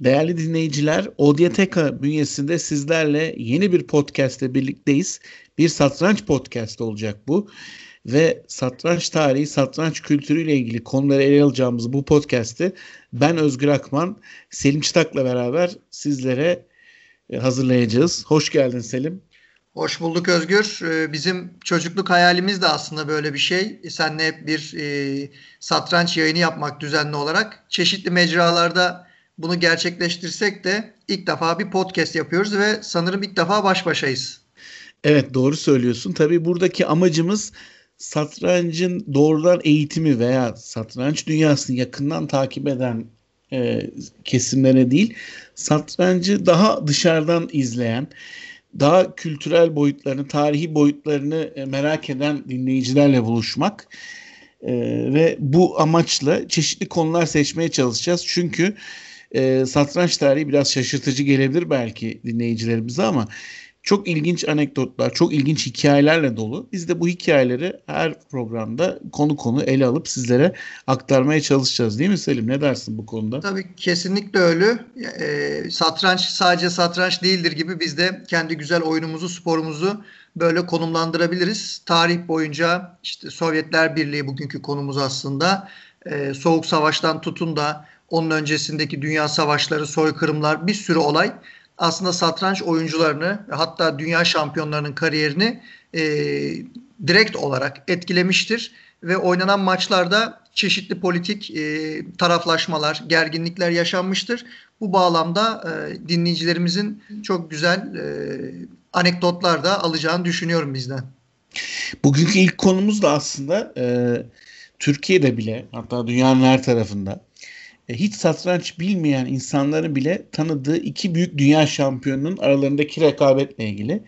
Değerli dinleyiciler, Odyateka bünyesinde sizlerle yeni bir podcast'te birlikteyiz. Bir satranç podcast olacak bu. Ve satranç tarihi, satranç kültürüyle ilgili konuları ele alacağımız bu podcast'i ben Özgür Akman, Selim Çıtak'la beraber sizlere e, hazırlayacağız. Hoş geldin Selim. Hoş bulduk Özgür. Ee, bizim çocukluk hayalimiz de aslında böyle bir şey. Seninle hep bir e, satranç yayını yapmak düzenli olarak. Çeşitli mecralarda bunu gerçekleştirsek de ilk defa bir podcast yapıyoruz ve sanırım ilk defa baş başayız. Evet doğru söylüyorsun. Tabii buradaki amacımız satrancın doğrudan eğitimi veya satranç dünyasını yakından takip eden e, kesimlere değil, satrancı daha dışarıdan izleyen, daha kültürel boyutlarını, tarihi boyutlarını e, merak eden dinleyicilerle buluşmak e, ve bu amaçla çeşitli konular seçmeye çalışacağız. Çünkü e, satranç tarihi biraz şaşırtıcı gelebilir belki dinleyicilerimize ama çok ilginç anekdotlar, çok ilginç hikayelerle dolu. Biz de bu hikayeleri her programda konu konu ele alıp sizlere aktarmaya çalışacağız değil mi Selim? Ne dersin bu konuda? Tabii kesinlikle öyle. E, satranç sadece satranç değildir gibi biz de kendi güzel oyunumuzu, sporumuzu böyle konumlandırabiliriz. Tarih boyunca işte Sovyetler Birliği bugünkü konumuz aslında. E, Soğuk Savaş'tan tutun da onun öncesindeki dünya savaşları, soykırımlar bir sürü olay aslında satranç oyuncularını hatta dünya şampiyonlarının kariyerini e, direkt olarak etkilemiştir ve oynanan maçlarda çeşitli politik e, taraflaşmalar, gerginlikler yaşanmıştır. Bu bağlamda e, dinleyicilerimizin çok güzel e, anekdotlar da alacağını düşünüyorum bizden. Bugünkü ilk konumuz da aslında e, Türkiye'de bile hatta dünyanın her tarafında hiç satranç bilmeyen insanların bile tanıdığı iki büyük dünya şampiyonunun aralarındaki rekabetle ilgili.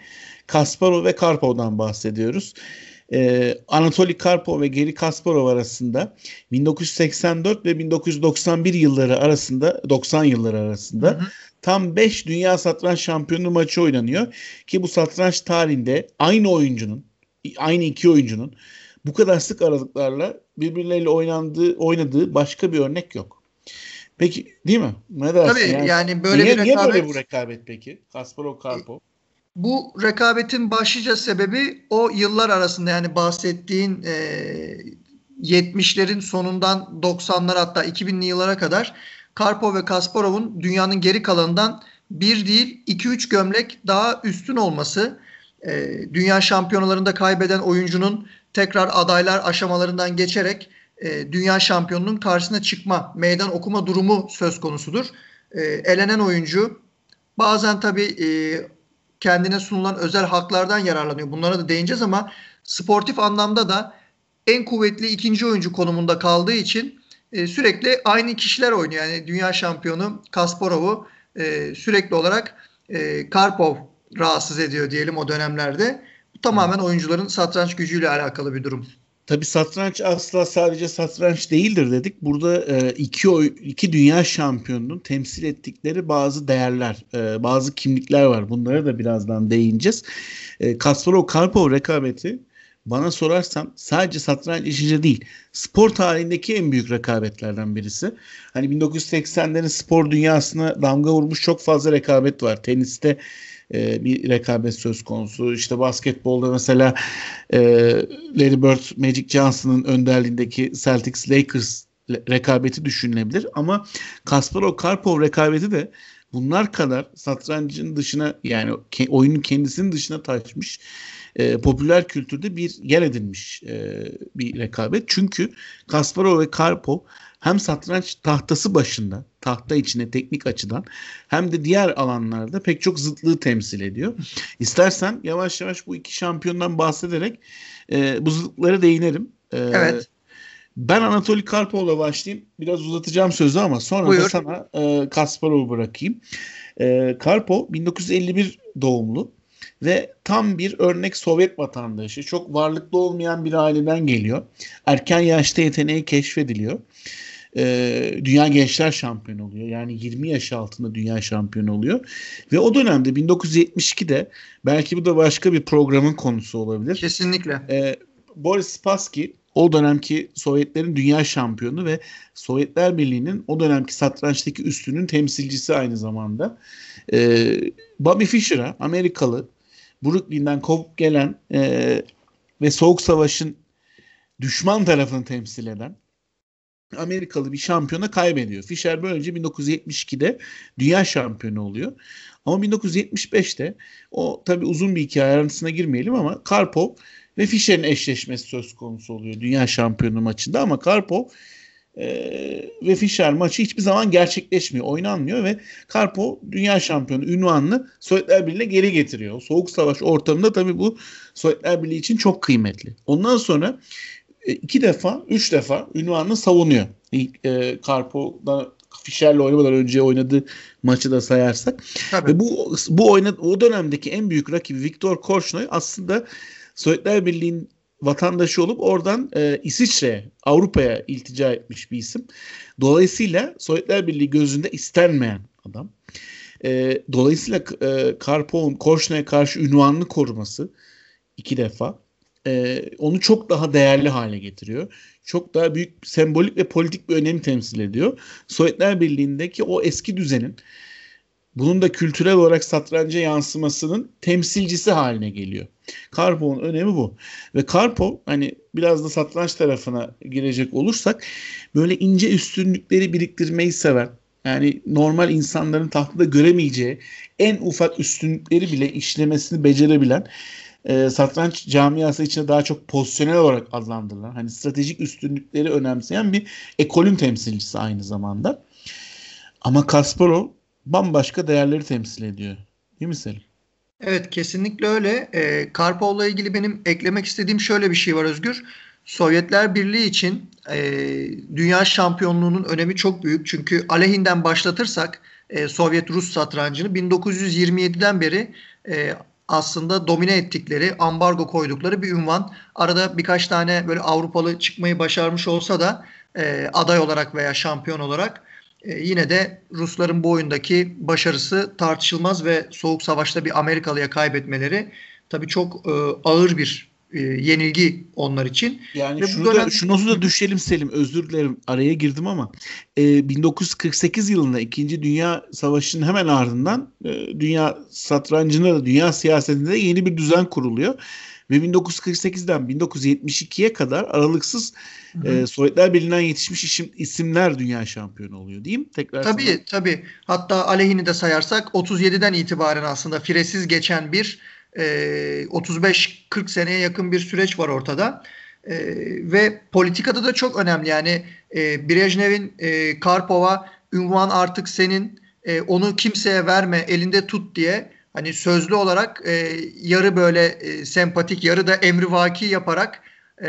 Kasparov ve Karpov'dan bahsediyoruz. Ee, Anatoly Karpov ve Geri Kasparov arasında 1984 ve 1991 yılları arasında 90 yılları arasında hı hı. tam 5 dünya satranç şampiyonu maçı oynanıyor ki bu satranç tarihinde aynı oyuncunun aynı iki oyuncunun bu kadar sık aralıklarla birbirleriyle oynandığı oynadığı başka bir örnek yok. Peki değil mi? Ne dersin? Tabii yani, yani böyle niye, bir rekabet. Niye böyle bu rekabet peki? Kasparov Karpov. Bu rekabetin başlıca sebebi o yıllar arasında yani bahsettiğin e, 70'lerin sonundan 90'lar hatta 2000'li yıllara kadar Karpov ve Kasparov'un dünyanın geri kalanından bir değil 2-3 gömlek daha üstün olması. E, dünya şampiyonalarında kaybeden oyuncunun tekrar adaylar aşamalarından geçerek e, dünya şampiyonunun karşısına çıkma, meydan okuma durumu söz konusudur. E, elenen oyuncu bazen tabii e, kendine sunulan özel haklardan yararlanıyor. Bunlara da değineceğiz ama sportif anlamda da en kuvvetli ikinci oyuncu konumunda kaldığı için e, sürekli aynı kişiler oynuyor. Yani dünya şampiyonu Kasparov'u e, sürekli olarak e, Karpov rahatsız ediyor diyelim o dönemlerde. Bu tamamen oyuncuların satranç gücüyle alakalı bir durum. Tabii satranç asla sadece satranç değildir dedik. Burada e, iki oy, iki dünya şampiyonunun temsil ettikleri bazı değerler, e, bazı kimlikler var. Bunlara da birazdan değineceğiz. E, Kasparov Karpov rekabeti bana sorarsan sadece satranç işince değil, spor tarihindeki en büyük rekabetlerden birisi. Hani 1980'lerin spor dünyasına damga vurmuş çok fazla rekabet var. Teniste e, bir rekabet söz konusu. İşte basketbolda mesela e, Larry Bird, Magic Johnson'ın önderliğindeki Celtics Lakers rekabeti düşünülebilir ama Kasparov Karpov rekabeti de bunlar kadar satrancın dışına yani oyunun kendisinin dışına taşmış e, popüler kültürde bir yer edinmiş e, bir rekabet. Çünkü Kasparov ve Karpov hem satranç tahtası başında, tahta içine teknik açıdan hem de diğer alanlarda pek çok zıtlığı temsil ediyor. İstersen yavaş yavaş bu iki şampiyondan bahsederek e, bu zıtlıklara değinelim. E, evet. Ben Anatoly Karpov'la başlayayım. Biraz uzatacağım sözü ama sonra Buyur. da sana e, Kasparov'u bırakayım. E, Karpov 1951 doğumlu ve tam bir örnek Sovyet vatandaşı. Çok varlıklı olmayan bir aileden geliyor. Erken yaşta yeteneği keşfediliyor e, Dünya Gençler Şampiyonu oluyor. Yani 20 yaş altında Dünya Şampiyonu oluyor. Ve o dönemde 1972'de belki bu da başka bir programın konusu olabilir. Kesinlikle. E, Boris Spassky o dönemki Sovyetlerin dünya şampiyonu ve Sovyetler Birliği'nin o dönemki satrançtaki üstünün temsilcisi aynı zamanda. E, Bobby Fischer'a Amerikalı Brooklyn'den kopup gelen e, ve Soğuk Savaş'ın düşman tarafını temsil eden Amerikalı bir şampiyona kaybediyor. Fischer böylece 1972'de dünya şampiyonu oluyor. Ama 1975'te o tabi uzun bir hikaye ayrıntısına girmeyelim ama Karpov ve Fischer'in eşleşmesi söz konusu oluyor dünya şampiyonu maçında ama Karpov e, ve Fischer maçı hiçbir zaman gerçekleşmiyor, oynanmıyor ve Karpov dünya şampiyonu ünvanını Sovyetler Birliği'ne geri getiriyor. Soğuk savaş ortamında tabi bu Sovyetler Birliği için çok kıymetli. Ondan sonra iki defa, üç defa ünvanını savunuyor. İlk e, Karpov'da Fischer'le oynamadan önce oynadığı maçı da sayarsak. Tabii. Ve bu bu oynadı, o dönemdeki en büyük rakibi Viktor Korchnoi aslında Sovyetler Birliği'nin vatandaşı olup oradan e, İsviçre, Avrupa'ya iltica etmiş bir isim. Dolayısıyla Sovyetler Birliği gözünde istenmeyen adam. E, dolayısıyla e, Karpov'un Korchna'ya karşı ünvanını koruması iki defa e, onu çok daha değerli hale getiriyor. Çok daha büyük sembolik ve politik bir önemi temsil ediyor. Sovyetler Birliği'ndeki o eski düzenin bunun da kültürel olarak satranca yansımasının temsilcisi haline geliyor. Karpov'un önemi bu. Ve Karpov hani biraz da satranç tarafına girecek olursak böyle ince üstünlükleri biriktirmeyi seven yani normal insanların tahtada göremeyeceği en ufak üstünlükleri bile işlemesini becerebilen e, satranç camiası içinde daha çok pozisyonel olarak adlandırılan hani stratejik üstünlükleri önemseyen bir ekolün temsilcisi aynı zamanda. Ama Kasparov bambaşka değerleri temsil ediyor. Değil mi Selim? Evet kesinlikle öyle. E, Karpov'la ilgili benim eklemek istediğim şöyle bir şey var Özgür. Sovyetler Birliği için e, dünya şampiyonluğunun önemi çok büyük. Çünkü aleyhinden başlatırsak e, Sovyet-Rus satrancını 1927'den beri e, aslında domine ettikleri, ambargo koydukları bir ünvan. Arada birkaç tane böyle Avrupalı çıkmayı başarmış olsa da e, aday olarak veya şampiyon olarak e, yine de Rusların bu oyundaki başarısı tartışılmaz ve Soğuk Savaş'ta bir Amerikalıya kaybetmeleri tabii çok e, ağır bir e, yenilgi onlar için. Yani Ve şunu, dönem... da, şunu da düşelim Selim özür dilerim araya girdim ama e, 1948 yılında 2. Dünya Savaşı'nın hemen ardından e, dünya satrancında da dünya siyasetinde yeni bir düzen kuruluyor. Ve 1948'den 1972'ye kadar aralıksız e, Sovyetler Birliği'nden yetişmiş isim, isimler dünya şampiyonu oluyor değil mi? Tekrar tabii sana. tabii. Hatta aleyhini de sayarsak 37'den itibaren aslında firesiz geçen bir e, 35-40 seneye yakın bir süreç var ortada. E, ve politikada da çok önemli. Yani e, Brejnev'in e, Karpov'a ünvan artık senin e, onu kimseye verme elinde tut diye hani sözlü olarak e, yarı böyle e, sempatik yarı da emrivaki yaparak e,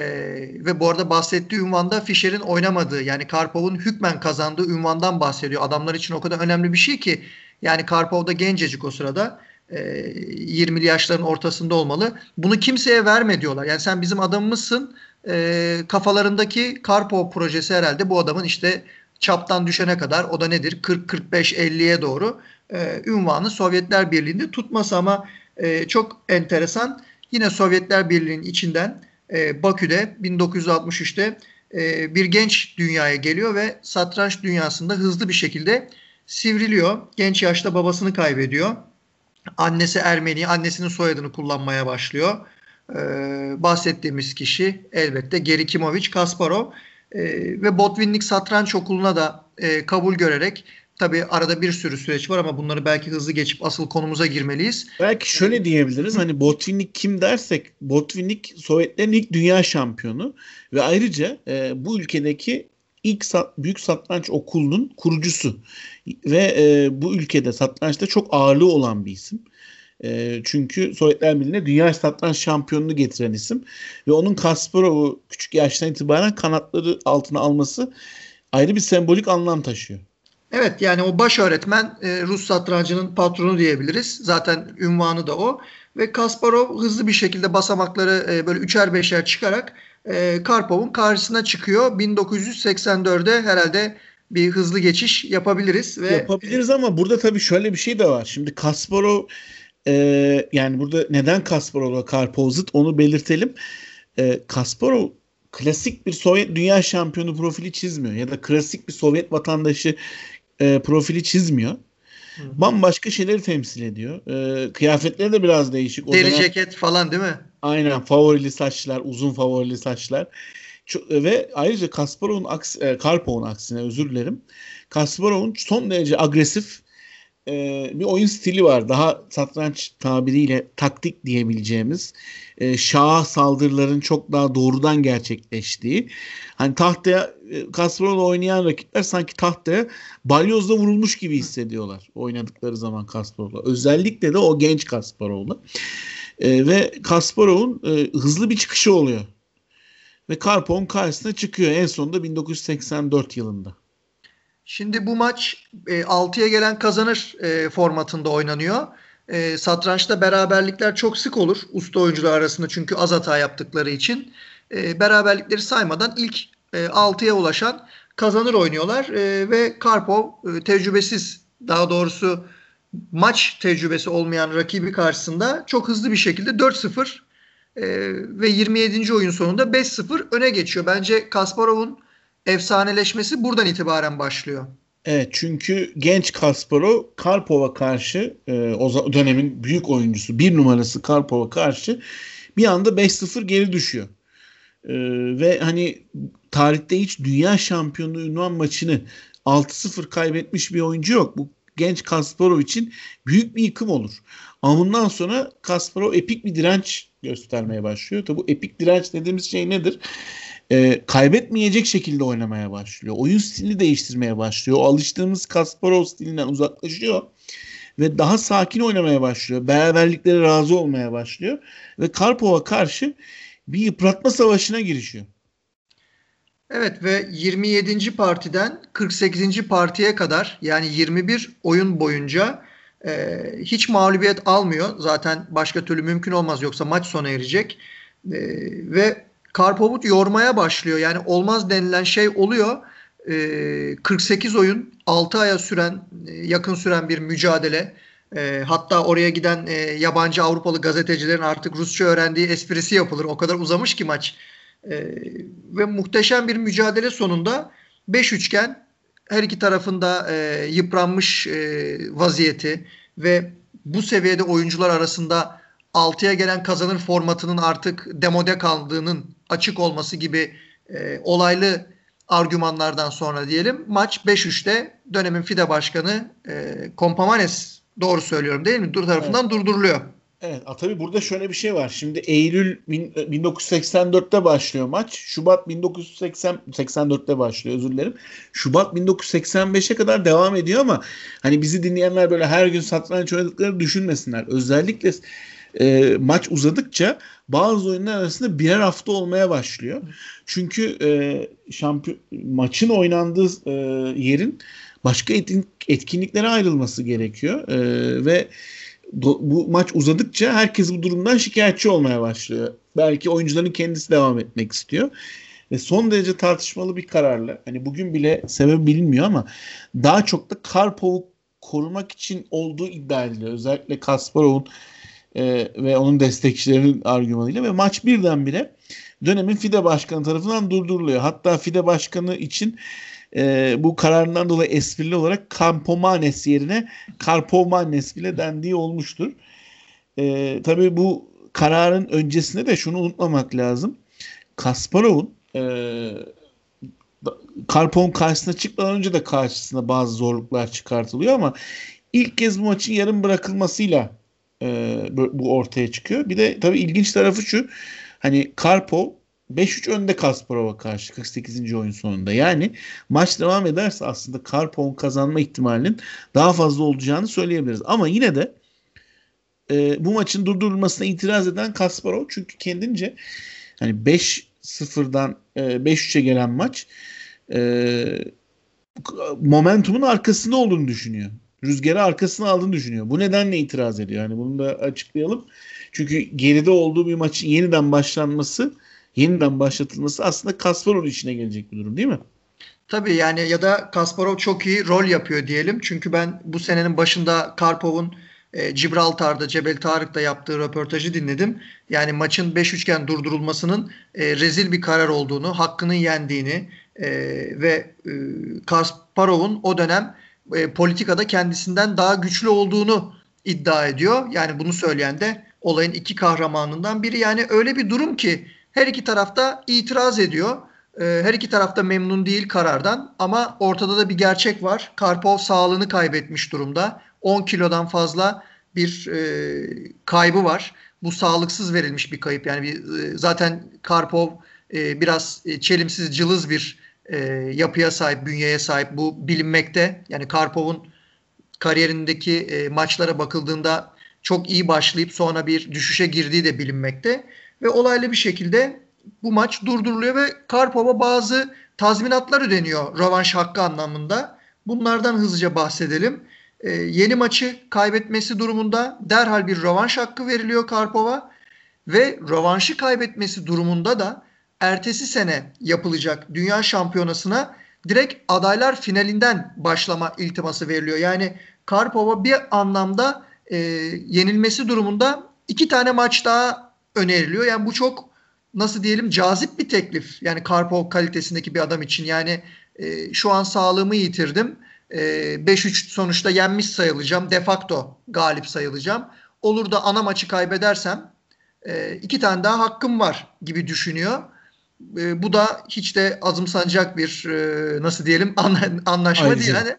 ve bu arada bahsettiği ünvanda Fischer'in oynamadığı yani Karpov'un hükmen kazandığı ünvandan bahsediyor. Adamlar için o kadar önemli bir şey ki yani Karpov da gencecik o sırada e, 20'li yaşların ortasında olmalı. Bunu kimseye verme diyorlar. Yani sen bizim adamımızsın e, kafalarındaki Karpov projesi herhalde bu adamın işte çaptan düşene kadar o da nedir 40-45-50'ye doğru e, ünvanı Sovyetler Birliği'nde tutması ama e, çok enteresan. Yine Sovyetler Birliği'nin içinden e, Bakü'de 1963'te e, bir genç dünyaya geliyor ve satranç dünyasında hızlı bir şekilde sivriliyor. Genç yaşta babasını kaybediyor. Annesi Ermeni, annesinin soyadını kullanmaya başlıyor. Ee, bahsettiğimiz kişi elbette Gerikimovic Kasparov ee, ve Botvinnik Satranç Okulu'na da e, kabul görerek Tabii arada bir sürü süreç var ama bunları belki hızlı geçip asıl konumuza girmeliyiz. Belki şöyle diyebiliriz. Hani Botvinnik kim dersek Botvinnik Sovyetlerin ilk dünya şampiyonu ve ayrıca e, bu ülkedeki ilk büyük satranç okulunun kurucusu ve e, bu ülkede satrançta çok ağırlığı olan bir isim. E, çünkü Sovyetler Birliği'ne dünya satranç şampiyonunu getiren isim ve onun Kasparov'u küçük yaştan itibaren kanatları altına alması ayrı bir sembolik anlam taşıyor. Evet yani o baş öğretmen e, Rus satrancının patronu diyebiliriz. Zaten ünvanı da o. Ve Kasparov hızlı bir şekilde basamakları e, böyle üçer beşer çıkarak e, Karpov'un karşısına çıkıyor. 1984'de herhalde bir hızlı geçiş yapabiliriz. ve Yapabiliriz ama burada tabii şöyle bir şey de var. Şimdi Kasparov e, yani burada neden Kasparov'la Karpov zıt onu belirtelim. E, Kasparov klasik bir Sovyet dünya şampiyonu profili çizmiyor ya da klasik bir Sovyet vatandaşı e, profili çizmiyor. Hı. Bambaşka şeyleri temsil ediyor. E, kıyafetleri de biraz değişik. O Deri dönem, ceket falan değil mi? Aynen favorili saçlar, uzun favorili saçlar. Çok, ve ayrıca Kasparov'un aks, e, Karpov'un aksine özür dilerim. Kasparov'un son derece agresif e, bir oyun stili var. Daha satranç tabiriyle taktik diyebileceğimiz e, şaha saldırıların çok daha doğrudan gerçekleştiği. Hani tahtaya e, Kasparov'la oynayan rakipler sanki tahtaya balyozla vurulmuş gibi hissediyorlar oynadıkları zaman Kasparov'la. Özellikle de o genç Kasparov'la. E, ve Kasparov'un e, hızlı bir çıkışı oluyor. Ve Karpov'un karşısına çıkıyor en sonunda 1984 yılında. Şimdi bu maç e, 6'ya gelen kazanır e, formatında oynanıyor. E, satrançta beraberlikler çok sık olur usta oyuncular arasında çünkü az hata yaptıkları için. E, beraberlikleri saymadan ilk e, 6'ya ulaşan kazanır oynuyorlar e, ve Karpov e, tecrübesiz daha doğrusu maç tecrübesi olmayan rakibi karşısında çok hızlı bir şekilde 4-0 e, ve 27. oyun sonunda 5-0 öne geçiyor. Bence Kasparov'un efsaneleşmesi buradan itibaren başlıyor. Evet çünkü genç Kasparov Karpov'a karşı e, o dönemin büyük oyuncusu bir numarası Karpov'a karşı bir anda 5-0 geri düşüyor. E, ve hani tarihte hiç dünya şampiyonluğu ünvan maçını 6-0 kaybetmiş bir oyuncu yok. Bu genç Kasparov için büyük bir yıkım olur. Ama bundan sonra Kasparov epik bir direnç göstermeye başlıyor. Tabi bu epik direnç dediğimiz şey nedir? e, kaybetmeyecek şekilde oynamaya başlıyor. Oyun stilini değiştirmeye başlıyor. Alıştığımız Kasparov stilinden uzaklaşıyor ve daha sakin oynamaya başlıyor. Beraberliklere razı olmaya başlıyor ve Karpov'a karşı bir yıpratma savaşına girişiyor. Evet ve 27. partiden 48. partiye kadar yani 21 oyun boyunca e, hiç mağlubiyet almıyor. Zaten başka türlü mümkün olmaz yoksa maç sona erecek. E, ve Karpovut yormaya başlıyor. Yani olmaz denilen şey oluyor. E, 48 oyun 6 aya süren e, yakın süren bir mücadele. E, hatta oraya giden e, yabancı Avrupalı gazetecilerin artık Rusça öğrendiği esprisi yapılır. O kadar uzamış ki maç. E, ve muhteşem bir mücadele sonunda 5 üçgen her iki tarafında e, yıpranmış e, vaziyeti ve bu seviyede oyuncular arasında 6'ya gelen kazanır formatının artık demode kaldığının açık olması gibi e, olaylı argümanlardan sonra diyelim maç 5-3'te dönemin FIDE başkanı e, Kompamanes doğru söylüyorum değil mi? Dur tarafından evet. durduruluyor. Evet tabii burada şöyle bir şey var. Şimdi Eylül 1984'te başlıyor maç. Şubat 1984'te başlıyor özür dilerim. Şubat 1985'e kadar devam ediyor ama hani bizi dinleyenler böyle her gün satranç oynadıkları düşünmesinler. Özellikle e, maç uzadıkça bazı oyunlar arasında birer hafta olmaya başlıyor. Çünkü e, maçın oynandığı e, yerin başka etkin, etkinliklere ayrılması gerekiyor e, ve bu maç uzadıkça herkes bu durumdan şikayetçi olmaya başlıyor. Belki oyuncuların kendisi devam etmek istiyor. Ve son derece tartışmalı bir kararla hani bugün bile sebep bilinmiyor ama daha çok da Karpov'u korumak için olduğu iddia ediliyor. Özellikle Kasparov'un e, ve onun destekçilerinin argümanıyla ve maç birdenbire dönemin FIDE başkanı tarafından durduruluyor. Hatta FIDE başkanı için e, bu kararından dolayı esprili olarak Kampomanes yerine Karpomanes bile dendiği olmuştur. E, tabii bu kararın öncesinde de şunu unutmamak lazım. Kasparov'un e, Karpov'un karşısına çıkmadan önce de karşısına bazı zorluklar çıkartılıyor ama ilk kez bu maçın yarım bırakılmasıyla e, bu ortaya çıkıyor. Bir de tabii ilginç tarafı şu. Hani Karpov 5-3 önde Kasparov'a karşı 48. oyun sonunda. Yani maç devam ederse aslında Karpov'un kazanma ihtimalinin daha fazla olacağını söyleyebiliriz. Ama yine de e, bu maçın durdurulmasına itiraz eden Kasparov çünkü kendince hani 5-0'dan e, 5-3'e gelen maç e, momentumun arkasında olduğunu düşünüyor rüzgarı arkasına aldığını düşünüyor. Bu nedenle itiraz ediyor. Yani bunu da açıklayalım. Çünkü geride olduğu bir maçın yeniden başlanması, yeniden başlatılması aslında Kasparov içine gelecek bir durum değil mi? Tabii yani ya da Kasparov çok iyi rol yapıyor diyelim. Çünkü ben bu senenin başında Karpov'un e, Gibraltar'da Cebel Tarık'ta yaptığı röportajı dinledim. Yani maçın 5 üçgen durdurulmasının e, rezil bir karar olduğunu, hakkının yendiğini e, ve e, Kasparov'un o dönem e, politikada kendisinden daha güçlü olduğunu iddia ediyor. Yani bunu söyleyen de olayın iki kahramanından biri. Yani öyle bir durum ki her iki tarafta itiraz ediyor. E, her iki tarafta memnun değil karardan ama ortada da bir gerçek var. Karpov sağlığını kaybetmiş durumda. 10 kilodan fazla bir e, kaybı var. Bu sağlıksız verilmiş bir kayıp. Yani bir, e, zaten Karpov e, biraz e, çelimsiz, cılız bir e, yapıya sahip, bünyeye sahip. Bu bilinmekte. Yani Karpov'un kariyerindeki e, maçlara bakıldığında çok iyi başlayıp sonra bir düşüşe girdiği de bilinmekte. Ve olaylı bir şekilde bu maç durduruluyor ve Karpov'a bazı tazminatlar ödeniyor rövanş hakkı anlamında. Bunlardan hızlıca bahsedelim. Ee, yeni maçı kaybetmesi durumunda derhal bir rövanş hakkı veriliyor Karpov'a ve rövanşı kaybetmesi durumunda da ertesi sene yapılacak dünya şampiyonasına direkt adaylar finalinden başlama iltiması veriliyor. Yani Karpov'a bir anlamda e, yenilmesi durumunda iki tane maç daha öneriliyor. Yani bu çok nasıl diyelim cazip bir teklif. Yani Karpov kalitesindeki bir adam için. Yani e, şu an sağlığımı yitirdim. E, 5-3 sonuçta yenmiş sayılacağım. De facto galip sayılacağım. Olur da ana maçı kaybedersem e, iki tane daha hakkım var gibi düşünüyor. E, bu da hiç de azımsanacak bir e, nasıl diyelim anlaşma Ayrıca. değil. Hani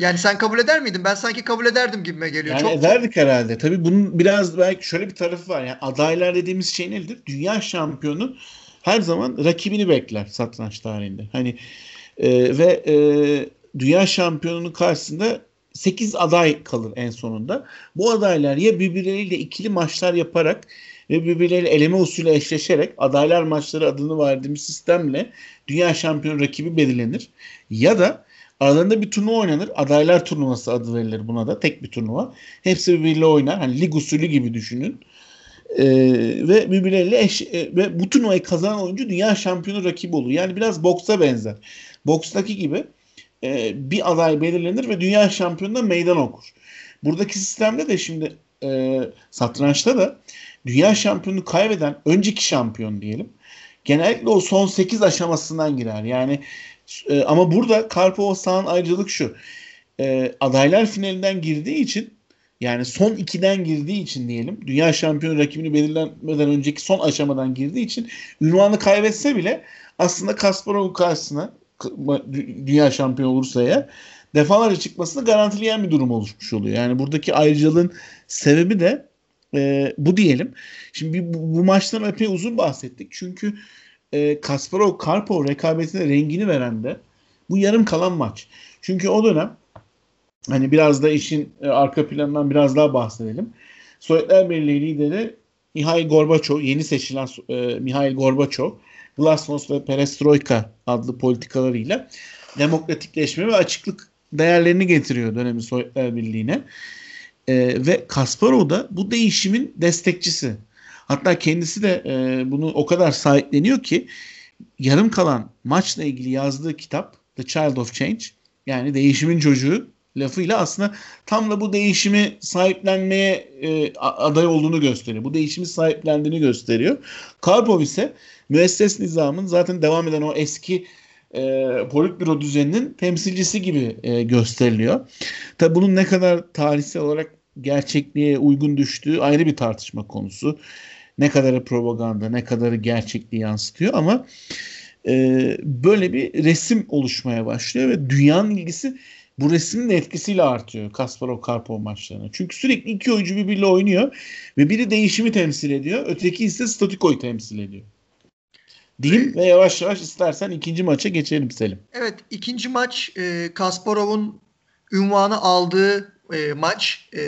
yani sen kabul eder miydin? Ben sanki kabul ederdim gibime geliyor. Yani Çok ederdik herhalde. Tabii bunun biraz belki şöyle bir tarafı var. Yani adaylar dediğimiz şey nedir? Dünya şampiyonu her zaman rakibini bekler satranç tarihinde. Hani e, ve e, dünya şampiyonunun karşısında 8 aday kalır en sonunda. Bu adaylar ya birbirleriyle ikili maçlar yaparak ve birbirleriyle eleme usulü eşleşerek adaylar maçları adını verdiğimiz sistemle dünya şampiyonu rakibi belirlenir. Ya da Aralarında bir turnuva oynanır. Adaylar turnuvası adı verilir buna da. Tek bir turnuva. Hepsi birbiriyle oynar. Hani lig usulü gibi düşünün. Ee, ve birbirleriyle eş, e, ve bu turnuvayı kazanan oyuncu dünya şampiyonu rakibi olur. Yani biraz boksa benzer. Bokstaki gibi e, bir aday belirlenir ve dünya şampiyonuna meydan okur. Buradaki sistemde de şimdi e, satrançta da dünya şampiyonu kaybeden önceki şampiyon diyelim. Genellikle o son 8 aşamasından girer. Yani e, ama burada Karpova sağın ayrıcalık şu. E, adaylar finalinden girdiği için yani son ikiden girdiği için diyelim dünya şampiyonu rakibini belirlenmeden önceki son aşamadan girdiği için ünvanı kaybetse bile aslında Kasparov karşısına dünya şampiyonu olursa ya defalarca çıkmasını garantileyen bir durum oluşmuş oluyor. Yani buradaki ayrıcalığın sebebi de e, bu diyelim. Şimdi bu, bu maçtan epey uzun bahsettik. Çünkü e, Kasparov Karpov rekabetine rengini veren de bu yarım kalan maç. Çünkü o dönem hani biraz da işin e, arka planından biraz daha bahsedelim. Sovyetler Birliği lideri Mihail Gorbaçov, yeni seçilen e, Mihail Gorbaçov, Glasnost ve Perestroika adlı politikalarıyla demokratikleşme ve açıklık değerlerini getiriyor dönemin Sovyetler Birliği'ne. E, ve Kasparov da bu değişimin destekçisi. Hatta kendisi de e, bunu o kadar sahipleniyor ki yarım kalan maçla ilgili yazdığı kitap The Child of Change yani değişimin çocuğu lafıyla aslında tam da bu değişimi sahiplenmeye e, aday olduğunu gösteriyor. Bu değişimi sahiplendiğini gösteriyor. Karpov ise müesses nizamın zaten devam eden o eski e, politbüro düzeninin temsilcisi gibi e, gösteriliyor. Tabi bunun ne kadar tarihsel olarak gerçekliğe uygun düştüğü ayrı bir tartışma konusu ne kadarı propaganda, ne kadarı gerçekliği yansıtıyor ama e, böyle bir resim oluşmaya başlıyor ve dünyanın ilgisi bu resmin etkisiyle artıyor Kasparov Karpov maçlarına. Çünkü sürekli iki oyuncu birbiriyle oynuyor ve biri değişimi temsil ediyor, öteki ise statikoyu temsil ediyor. Diyeyim ve yavaş yavaş istersen ikinci maça geçelim Selim. Evet ikinci maç e, Kasparov'un ünvanı aldığı e, maç. E,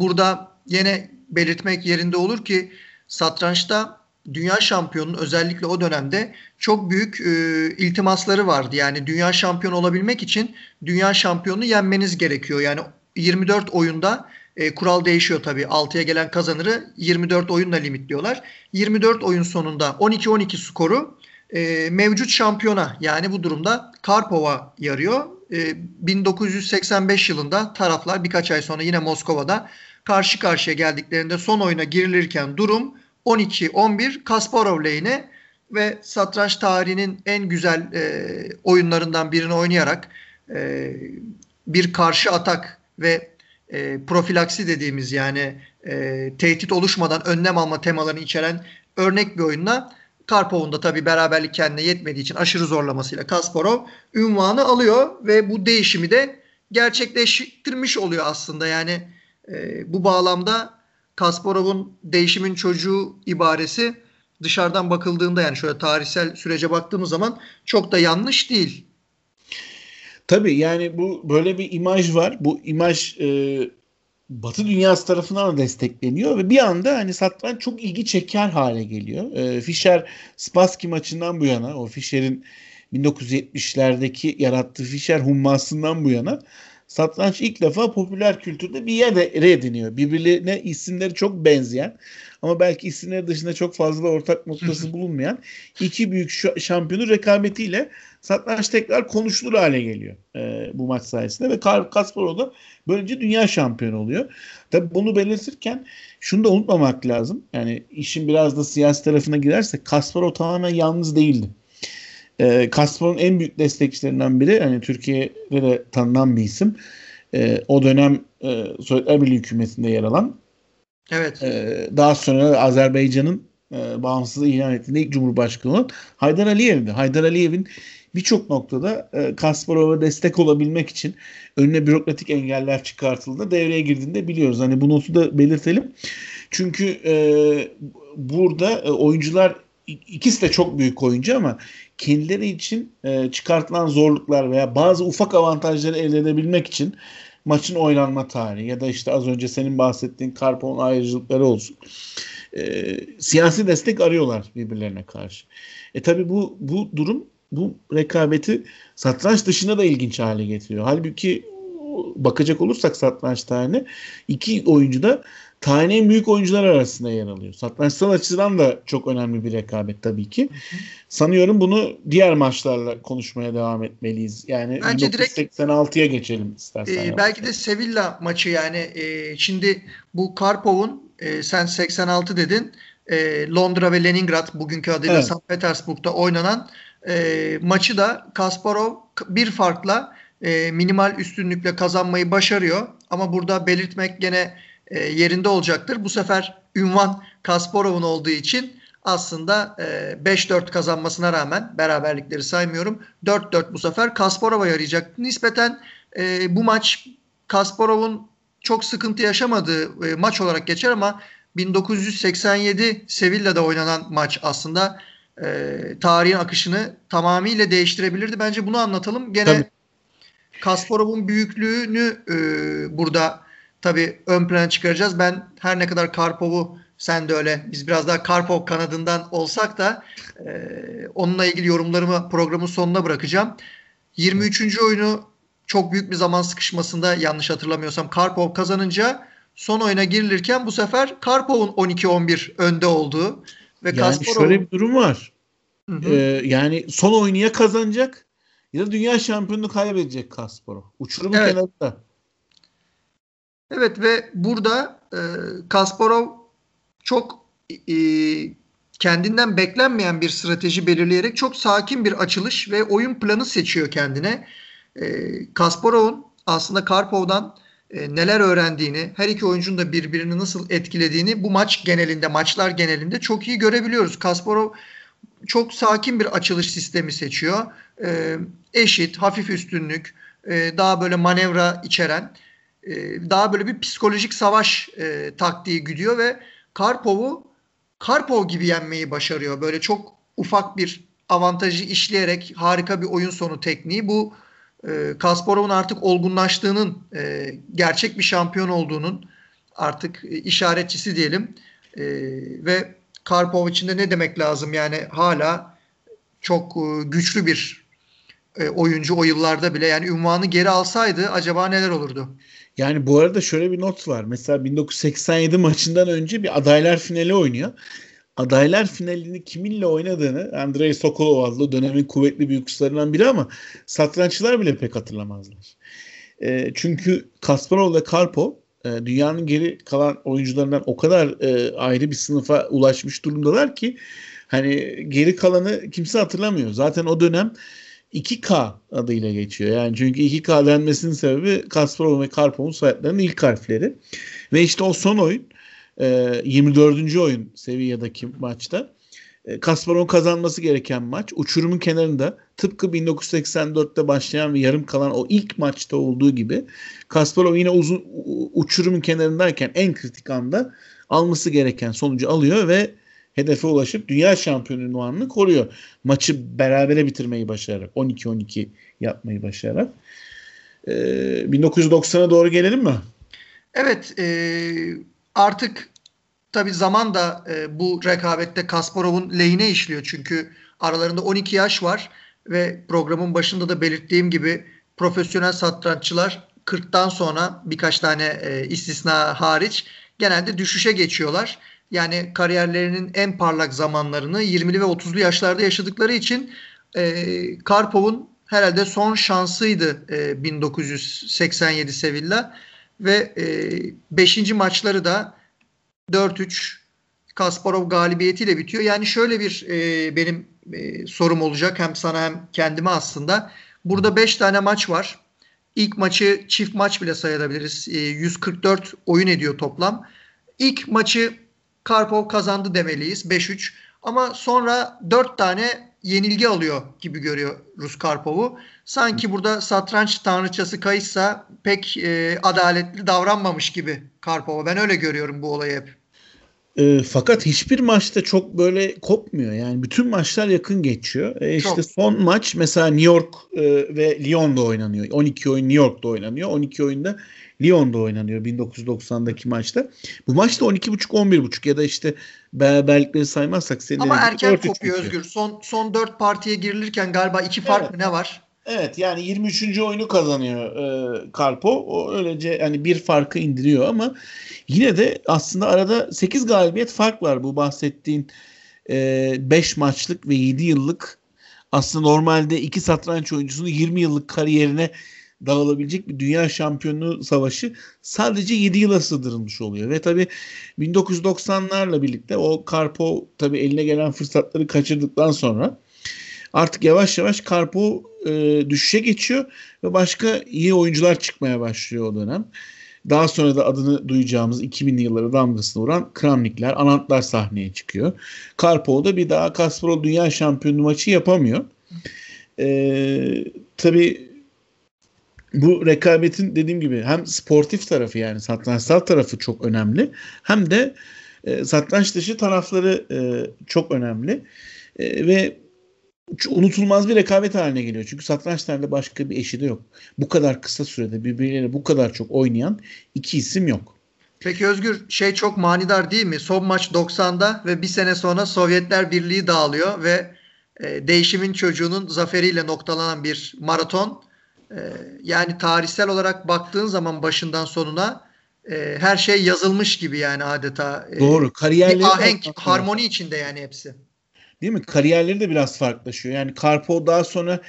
burada yine belirtmek yerinde olur ki satrançta dünya şampiyonunun özellikle o dönemde çok büyük e, iltimasları vardı. Yani dünya şampiyonu olabilmek için dünya şampiyonunu yenmeniz gerekiyor. Yani 24 oyunda e, kural değişiyor tabii. 6'ya gelen kazanırı 24 oyunla limitliyorlar. 24 oyun sonunda 12-12 skoru e, mevcut şampiyona yani bu durumda Karpov'a yarıyor. e, 1985 yılında taraflar birkaç ay sonra yine Moskova'da karşı karşıya geldiklerinde son oyuna girilirken durum 12-11 Kasparov lehine ve satranç tarihinin en güzel e, oyunlarından birini oynayarak e, bir karşı atak ve e, profilaksi dediğimiz yani e, tehdit oluşmadan önlem alma temalarını içeren örnek bir oyunla Karpov'un da tabii beraberlik kendine yetmediği için aşırı zorlamasıyla Kasparov ünvanı alıyor ve bu değişimi de gerçekleştirmiş oluyor aslında. Yani e, bu bağlamda Kasparov'un değişimin çocuğu ibaresi dışarıdan bakıldığında yani şöyle tarihsel sürece baktığımız zaman çok da yanlış değil. Tabii yani bu böyle bir imaj var. Bu imaj e, Batı dünyası tarafından da destekleniyor ve bir anda hani satranç çok ilgi çeker hale geliyor. E, Fischer Spassky maçından bu yana o Fischer'in 1970'lerdeki yarattığı Fischer hummasından bu yana satranç ilk defa popüler kültürde bir yer ediniyor. Birbirine isimleri çok benzeyen ama belki isimleri dışında çok fazla ortak noktası bulunmayan iki büyük şampiyonu rekabetiyle satranç tekrar konuşulur hale geliyor e, bu maç sayesinde ve Kasparov da böylece dünya şampiyonu oluyor. Tabi bunu belirtirken şunu da unutmamak lazım. Yani işin biraz da siyasi tarafına girerse Kasparov tamamen yalnız değildi. E, Kasparov'un en büyük destekçilerinden biri hani Türkiye'de de tanınan bir isim. E, o dönem e, Sovyetler Birliği hükümetinde yer alan Evet. E, daha sonra Azerbaycan'ın e, bağımsız ilan ettiğinde ilk Cumhurbaşkanı olan Haydar Aliyev'di. Haydar Aliyev'in birçok noktada e, Kasparov'a destek olabilmek için önüne bürokratik engeller çıkartıldı. Devreye girdiğinde biliyoruz. Hani bu notu da belirtelim. Çünkü e, burada e, oyuncular ikisi de çok büyük oyuncu ama kendileri için e, çıkartılan zorluklar veya bazı ufak avantajları elde edebilmek için maçın oynanma tarihi ya da işte az önce senin bahsettiğin Karpov'un ayrıcalıkları olsun. E, siyasi destek arıyorlar birbirlerine karşı. E tabi bu bu durum bu rekabeti satranç dışında da ilginç hale getiriyor. Halbuki bakacak olursak satranç tarihine iki oyuncu da tarihin en büyük oyuncular arasında yer alıyor. Satrançsal açıdan da çok önemli bir rekabet tabii ki. Hı hı. Sanıyorum bunu diğer maçlarla konuşmaya devam etmeliyiz. Yani Bence 1986'ya geçelim istersen. E, belki de Sevilla maçı yani e, şimdi bu Karpov'un e, sen 86 dedin. E, Londra ve Leningrad bugünkü adıyla evet. St. Petersburg'da oynanan e, maçı da Kasparov bir farkla e, minimal üstünlükle kazanmayı başarıyor. Ama burada belirtmek gene e, yerinde olacaktır. Bu sefer ünvan Kasparov'un olduğu için aslında e, 5-4 kazanmasına rağmen beraberlikleri saymıyorum. 4-4 bu sefer Kasparov'a yarayacak. Nispeten e, bu maç Kasparov'un çok sıkıntı yaşamadığı e, maç olarak geçer ama 1987 Sevilla'da oynanan maç aslında e, tarihin akışını tamamıyla değiştirebilirdi. Bence bunu anlatalım. Gene Tabii. Kasparov'un büyüklüğünü e, burada tabii ön plana çıkaracağız. Ben her ne kadar Karpov'u sen de öyle biz biraz daha Karpov kanadından olsak da e, onunla ilgili yorumlarımı programın sonuna bırakacağım. 23. oyunu çok büyük bir zaman sıkışmasında yanlış hatırlamıyorsam Karpov kazanınca son oyuna girilirken bu sefer Karpov'un 12-11 önde olduğu ve yani Kasparov... şöyle bir durum var. Hı hı. Ee, yani son oyunu ya kazanacak ya da dünya şampiyonluğu kaybedecek Kasparov. Uçurumu evet. kenarında. Evet ve burada e, Kasparov çok e, kendinden beklenmeyen bir strateji belirleyerek çok sakin bir açılış ve oyun planı seçiyor kendine. E, Kasparov'un aslında Karpov'dan e, neler öğrendiğini, her iki oyuncunun da birbirini nasıl etkilediğini bu maç genelinde, maçlar genelinde çok iyi görebiliyoruz. Kasparov çok sakin bir açılış sistemi seçiyor. E, eşit, hafif üstünlük, e, daha böyle manevra içeren, e, daha böyle bir psikolojik savaş e, taktiği güdüyor ve Karpov'u Karpov gibi yenmeyi başarıyor. Böyle çok ufak bir avantajı işleyerek harika bir oyun sonu tekniği. Bu e, Kasparov'un artık olgunlaştığının, e, gerçek bir şampiyon olduğunun artık işaretçisi diyelim. E, ve Karpov için de ne demek lazım yani hala çok e, güçlü bir e, oyuncu o yıllarda bile yani ünvanı geri alsaydı acaba neler olurdu? Yani bu arada şöyle bir not var. Mesela 1987 maçından önce bir adaylar finali oynuyor. adaylar finalini kiminle oynadığını Andrei Sokolov adlı dönemin kuvvetli büyüksüzlerinden biri ama satranççılar bile pek hatırlamazlar. E, çünkü Kasparov ve Karpov e, dünyanın geri kalan oyuncularından o kadar e, ayrı bir sınıfa ulaşmış durumdalar ki hani geri kalanı kimse hatırlamıyor. Zaten o dönem 2K adıyla geçiyor. Yani çünkü 2K denmesinin sebebi Kasparov ve Karpov'un soyadlarının ilk harfleri. Ve işte o son oyun 24. E, oyun seviyedeki maçta e, Kasparov'un kazanması gereken maç. Uçurumun kenarında tıpkı 1984'te başlayan ve yarım kalan o ilk maçta olduğu gibi Kasparov yine uzun uçurumun kenarındayken en kritik anda alması gereken sonucu alıyor ve hedefe ulaşıp dünya şampiyonu ünvanını koruyor. Maçı berabere bitirmeyi başararak 12-12 yapmayı başararak. Ee, 1990'a doğru gelelim mi? Evet e, artık tabi zaman da e, bu rekabette Kasparov'un lehine işliyor. Çünkü aralarında 12 yaş var ve programın başında da belirttiğim gibi profesyonel satranççılar 40'tan sonra birkaç tane e, istisna hariç genelde düşüşe geçiyorlar. Yani kariyerlerinin en parlak zamanlarını 20'li ve 30'lu yaşlarda yaşadıkları için e, Karpov'un herhalde son şansıydı e, 1987 Sevilla ve 5. E, maçları da 4-3 Kasparov galibiyetiyle bitiyor. Yani şöyle bir e, benim e, sorum olacak hem sana hem kendime aslında. Burada 5 tane maç var. İlk maçı çift maç bile sayabiliriz. E, 144 oyun ediyor toplam. İlk maçı Karpov kazandı demeliyiz 5-3. Ama sonra 4 tane yenilgi alıyor gibi görüyor Rus Karpov'u. Sanki burada satranç tanrıçası Kayıssa pek e, adaletli davranmamış gibi Karpov'a. Ben öyle görüyorum bu olayı hep. E, fakat hiçbir maçta çok böyle kopmuyor. Yani bütün maçlar yakın geçiyor. E, işte çok. son maç mesela New York e, ve Lyon'da oynanıyor. 12 oyun New York'ta oynanıyor. 12 oyunda Lyon'da oynanıyor 1990'daki maçta. Bu maçta 12.5 11.5 ya da işte beraberlikleri saymazsak senin Ama erken kopuyor Özgür. Son son 4 partiye girilirken galiba iki fark evet. mı ne var? Evet yani 23. oyunu kazanıyor e, Karpo. O öylece yani bir farkı indiriyor ama yine de aslında arada 8 galibiyet fark var bu bahsettiğin 5 e, maçlık ve 7 yıllık aslında normalde iki satranç oyuncusunun 20 yıllık kariyerine dağılabilecek bir dünya şampiyonluğu savaşı sadece 7 yıla sığdırılmış oluyor. Ve tabi 1990'larla birlikte o Karpo tabi eline gelen fırsatları kaçırdıktan sonra artık yavaş yavaş Karpo e, düşüşe geçiyor ve başka iyi oyuncular çıkmaya başlıyor o dönem. Daha sonra da adını duyacağımız 2000'li yıllara damgasını vuran Kramnikler, Anantlar sahneye çıkıyor. Karpov da bir daha Kasparov Dünya Şampiyonu maçı yapamıyor. Ee, tabii bu rekabetin dediğim gibi hem sportif tarafı yani satrançsal tarafı çok önemli hem de e, satranç dışı tarafları e, çok önemli. E, ve unutulmaz bir rekabet haline geliyor. Çünkü satrançlarda başka bir eşi de yok. Bu kadar kısa sürede birbirleriyle bu kadar çok oynayan iki isim yok. Peki Özgür şey çok manidar değil mi? Son maç 90'da ve bir sene sonra Sovyetler Birliği dağılıyor ve e, değişimin çocuğunun zaferiyle noktalanan bir maraton. E, yani tarihsel olarak baktığın zaman başından sonuna e, her şey yazılmış gibi yani adeta. E, Doğru. Kariyerleri bir ahenk, harmoni içinde yani hepsi. Değil mi? Kariyerleri de biraz farklılaşıyor. Yani Karpov daha sonra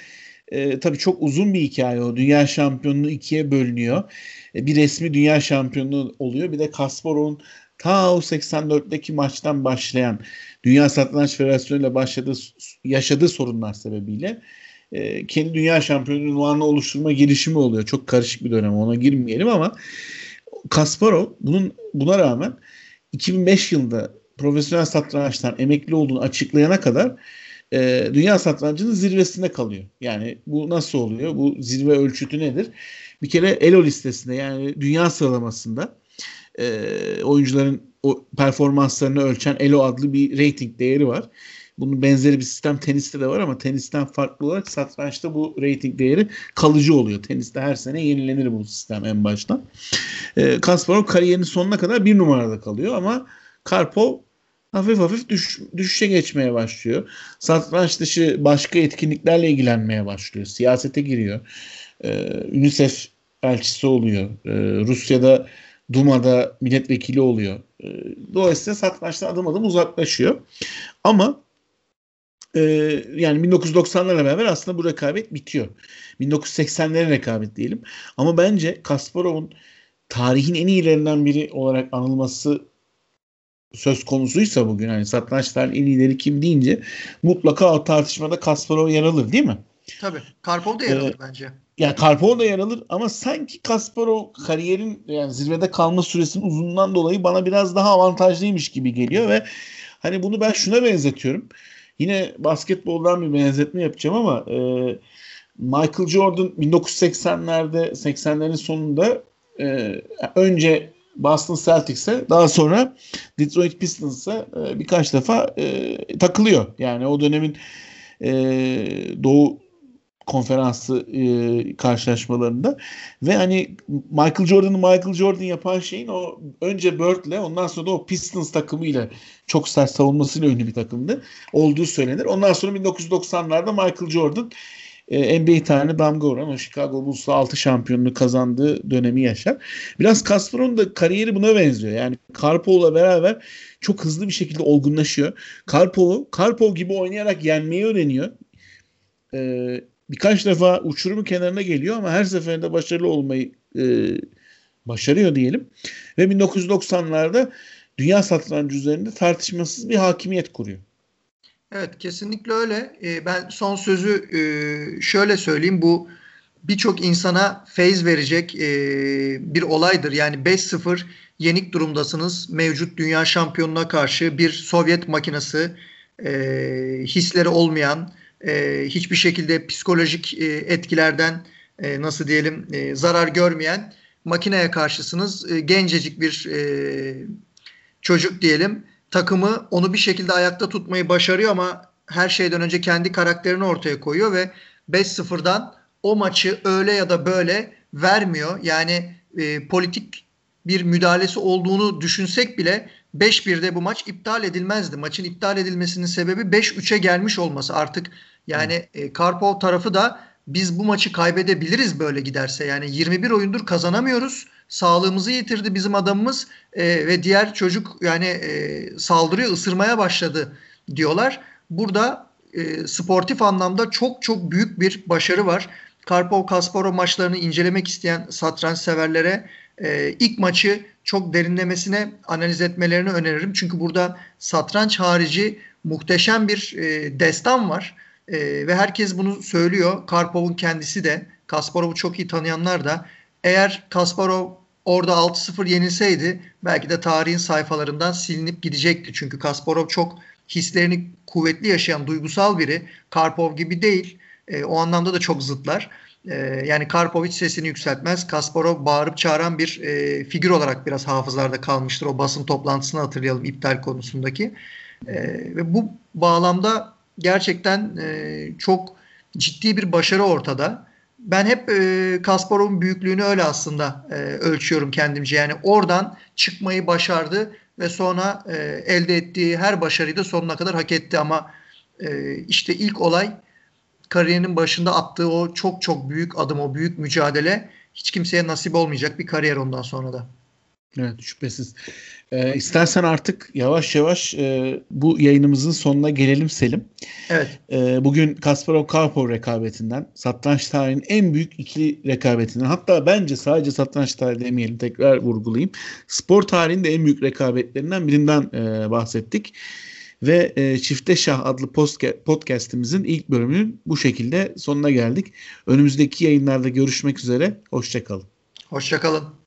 e, tabii çok uzun bir hikaye o. Dünya şampiyonluğu ikiye bölünüyor. E, bir resmi dünya şampiyonluğu oluyor. Bir de Kasparov'un ta o 84'teki maçtan başlayan Dünya Satranç Federasyonu ile başladığı yaşadığı sorunlar sebebiyle e, kendi dünya şampiyonu ünvanını oluşturma girişimi oluyor. Çok karışık bir dönem ona girmeyelim ama Kasparov bunun buna rağmen 2005 yılında profesyonel satrançtan emekli olduğunu açıklayana kadar e, dünya satrancının zirvesinde kalıyor. Yani bu nasıl oluyor? Bu zirve ölçütü nedir? Bir kere ELO listesinde yani dünya sıralamasında e, oyuncuların o performanslarını ölçen ELO adlı bir rating değeri var. Bunun benzeri bir sistem teniste de var ama tenisten farklı olarak satrançta bu rating değeri kalıcı oluyor. Teniste her sene yenilenir bu sistem en baştan. E, Kasparov kariyerinin sonuna kadar bir numarada kalıyor ama Karpov hafif hafif düş, düşüşe geçmeye başlıyor. Satranç dışı başka etkinliklerle ilgilenmeye başlıyor. Siyasete giriyor. Ee, UNICEF elçisi oluyor. Ee, Rusya'da Duma'da milletvekili oluyor. E, dolayısıyla satrançtan adım adım uzaklaşıyor. Ama e, yani 1990'larla beraber aslında bu rekabet bitiyor. 1980'lerin rekabet diyelim. Ama bence Kasparov'un tarihin en iyilerinden biri olarak anılması söz konusuysa bugün hani satranç en iyileri kim deyince mutlaka o tartışmada Kasparov yer alır değil mi? Tabii. Karpov da yer alır ee, bence. Yani Karpov da yer alır ama sanki Kasparov kariyerin yani zirvede kalma süresinin uzunluğundan dolayı bana biraz daha avantajlıymış gibi geliyor ve hani bunu ben şuna benzetiyorum. Yine basketboldan bir benzetme yapacağım ama e, Michael Jordan 1980'lerde 80'lerin sonunda e, önce Boston Celtics'e daha sonra Detroit Pistons'a e, birkaç defa e, takılıyor. Yani o dönemin e, Doğu konferansı e, karşılaşmalarında ve hani Michael Jordan'ı Michael Jordan yapan şeyin o önce Bird'le ondan sonra da o Pistons takımıyla çok sert savunmasıyla ünlü bir takımdı olduğu söylenir. Ondan sonra 1990'larda Michael Jordan e, NBA tarihine damga vuran o Chicago Bulls'la 6 şampiyonluğu kazandığı dönemi yaşar. Biraz Kasparov'un da kariyeri buna benziyor. Yani Karpov'la beraber çok hızlı bir şekilde olgunlaşıyor. Karpov'u Karpov gibi oynayarak yenmeyi öğreniyor. Ee, birkaç defa uçurumun kenarına geliyor ama her seferinde başarılı olmayı e, başarıyor diyelim. Ve 1990'larda dünya satrancı üzerinde tartışmasız bir hakimiyet kuruyor. Evet kesinlikle öyle. Ee, ben son sözü e, şöyle söyleyeyim. Bu birçok insana feyz verecek e, bir olaydır. Yani 5-0 yenik durumdasınız. Mevcut dünya şampiyonuna karşı bir Sovyet makinesi e, hisleri olmayan e, hiçbir şekilde psikolojik e, etkilerden e, nasıl diyelim e, zarar görmeyen makineye karşısınız. E, gencecik bir e, çocuk diyelim. Takımı onu bir şekilde ayakta tutmayı başarıyor ama her şeyden önce kendi karakterini ortaya koyuyor ve 5-0'dan o maçı öyle ya da böyle vermiyor. Yani e, politik bir müdahalesi olduğunu düşünsek bile 5-1'de bu maç iptal edilmezdi. Maçın iptal edilmesinin sebebi 5-3'e gelmiş olması. Artık yani e, Karpov tarafı da biz bu maçı kaybedebiliriz böyle giderse. Yani 21 oyundur kazanamıyoruz. Sağlığımızı yitirdi bizim adamımız e, ve diğer çocuk yani e, saldırıyor, ısırmaya başladı diyorlar. Burada e, sportif anlamda çok çok büyük bir başarı var. Karpov Kasparov maçlarını incelemek isteyen satranç severlere e, ilk maçı çok derinlemesine analiz etmelerini öneririm. Çünkü burada satranç harici muhteşem bir e, destan var. E, ve herkes bunu söylüyor. Karpov'un kendisi de Kasparov'u çok iyi tanıyanlar da eğer Kasparov orada 6-0 yenilseydi belki de tarihin sayfalarından silinip gidecekti. Çünkü Kasparov çok hislerini kuvvetli yaşayan duygusal biri. Karpov gibi değil. E, o anlamda da çok zıtlar. E, yani Karpov hiç sesini yükseltmez. Kasparov bağırıp çağıran bir e, figür olarak biraz hafızlarda kalmıştır. O basın toplantısını hatırlayalım iptal konusundaki. E, ve bu bağlamda gerçekten e, çok ciddi bir başarı ortada. Ben hep e, Kasparov'un büyüklüğünü öyle aslında e, ölçüyorum kendimce. Yani oradan çıkmayı başardı ve sonra e, elde ettiği her başarıyı da sonuna kadar hak etti ama e, işte ilk olay kariyerinin başında attığı o çok çok büyük adım, o büyük mücadele hiç kimseye nasip olmayacak bir kariyer ondan sonra da. Evet şüphesiz. Ee, istersen artık yavaş yavaş e, bu yayınımızın sonuna gelelim Selim. Evet. Ee, bugün Kasparov Karpov rekabetinden, satranç tarihinin en büyük ikili rekabetinden, hatta bence sadece satranç tarihi demeyelim tekrar vurgulayayım. Spor tarihinin de en büyük rekabetlerinden birinden e, bahsettik. Ve e, Çifte Şah adlı podcastimizin ilk bölümünün bu şekilde sonuna geldik. Önümüzdeki yayınlarda görüşmek üzere. Hoşçakalın. Hoşçakalın.